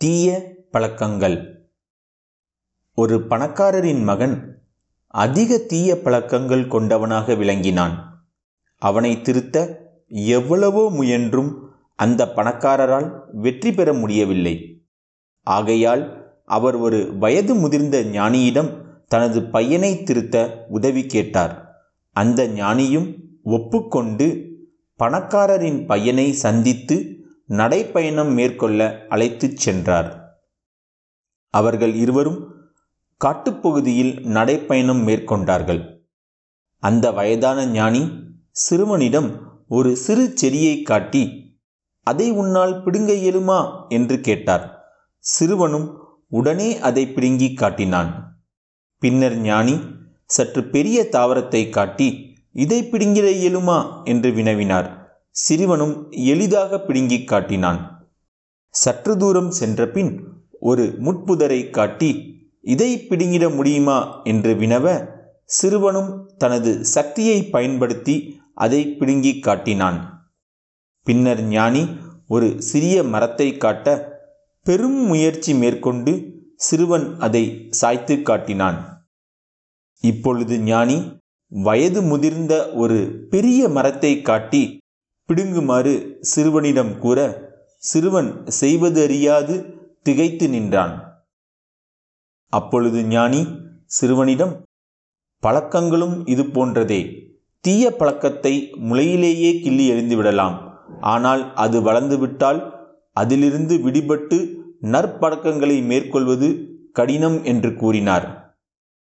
தீய பழக்கங்கள். ஒரு பணக்காரரின் மகன் அதிக தீய பழக்கங்கள் கொண்டவனாக விளங்கினான். அவனை திருத்த எவ்வளவோ முயன்றும் அந்த பணக்காரரால் வெற்றி பெற முடியவில்லை. ஆகையால் அவர் ஒரு வயது முதிர்ந்த ஞானியிடம் தனது பையனை திருத்த உதவி கேட்டார். அந்த ஞானியும் ஒப்புக்கொண்டு பணக்காரரின் பையனை சந்தித்து நடைப்பயணம் மேற்கொள்ள அழைத்துச் சென்றார். அவர்கள் இருவரும் காட்டுப்பகுதியில் நடைப்பயணம் மேற்கொண்டார்கள். அந்த வயதான ஞானி சிறுவனிடம் ஒரு சிறு செடியை காட்டி அதை உன்னால் பிடுங்க இயலுமா? என்று கேட்டார். சிறுவனும் உடனே அதை பிடுங்கி காட்டினான். பின்னர் ஞானி சற்று பெரிய தாவரத்தை காட்டி இதை பிடுங்கிட இயலுமா? என்று வினவினார். சிறுவனும் எளிதாக பிடுங்கிக் காட்டினான். சற்று தூரம் சென்றபின் ஒரு முட்புதரை காட்டி இதை பிடுங்கிட முடியுமா? என்று வினவ சிறுவனும் தனது சக்தியை பயன்படுத்தி அதை பிடுங்கி காட்டினான். பின்னர் ஞானி ஒரு சிறிய மரத்தை காட்ட பெரும் முயற்சி மேற்கொண்டு சிறுவன் அதை சாய்த்து காட்டினான். இப்பொழுது ஞானி வயது முதிர்ந்த ஒரு பெரிய மரத்தை காட்டி பிடுங்குமாறு சிறுவனிடம் கூற சிறுவன் செய்வதறியாது திகைத்து நின்றான். அப்பொழுது ஞானி சிறுவனிடம் பழக்கங்களும் இது போன்றதே. தீய பழக்கத்தை முளையிலேயே கிள்ளி எறிந்துவிடலாம். ஆனால் அது வளர்ந்துவிட்டால் அதிலிருந்து விடுபட்டு நற்பழக்கங்களை மேற்கொள்வது கடினம் என்று கூறினார்.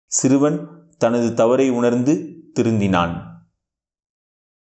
சிறுவன் தனது தவறை உணர்ந்து திருந்தினான்.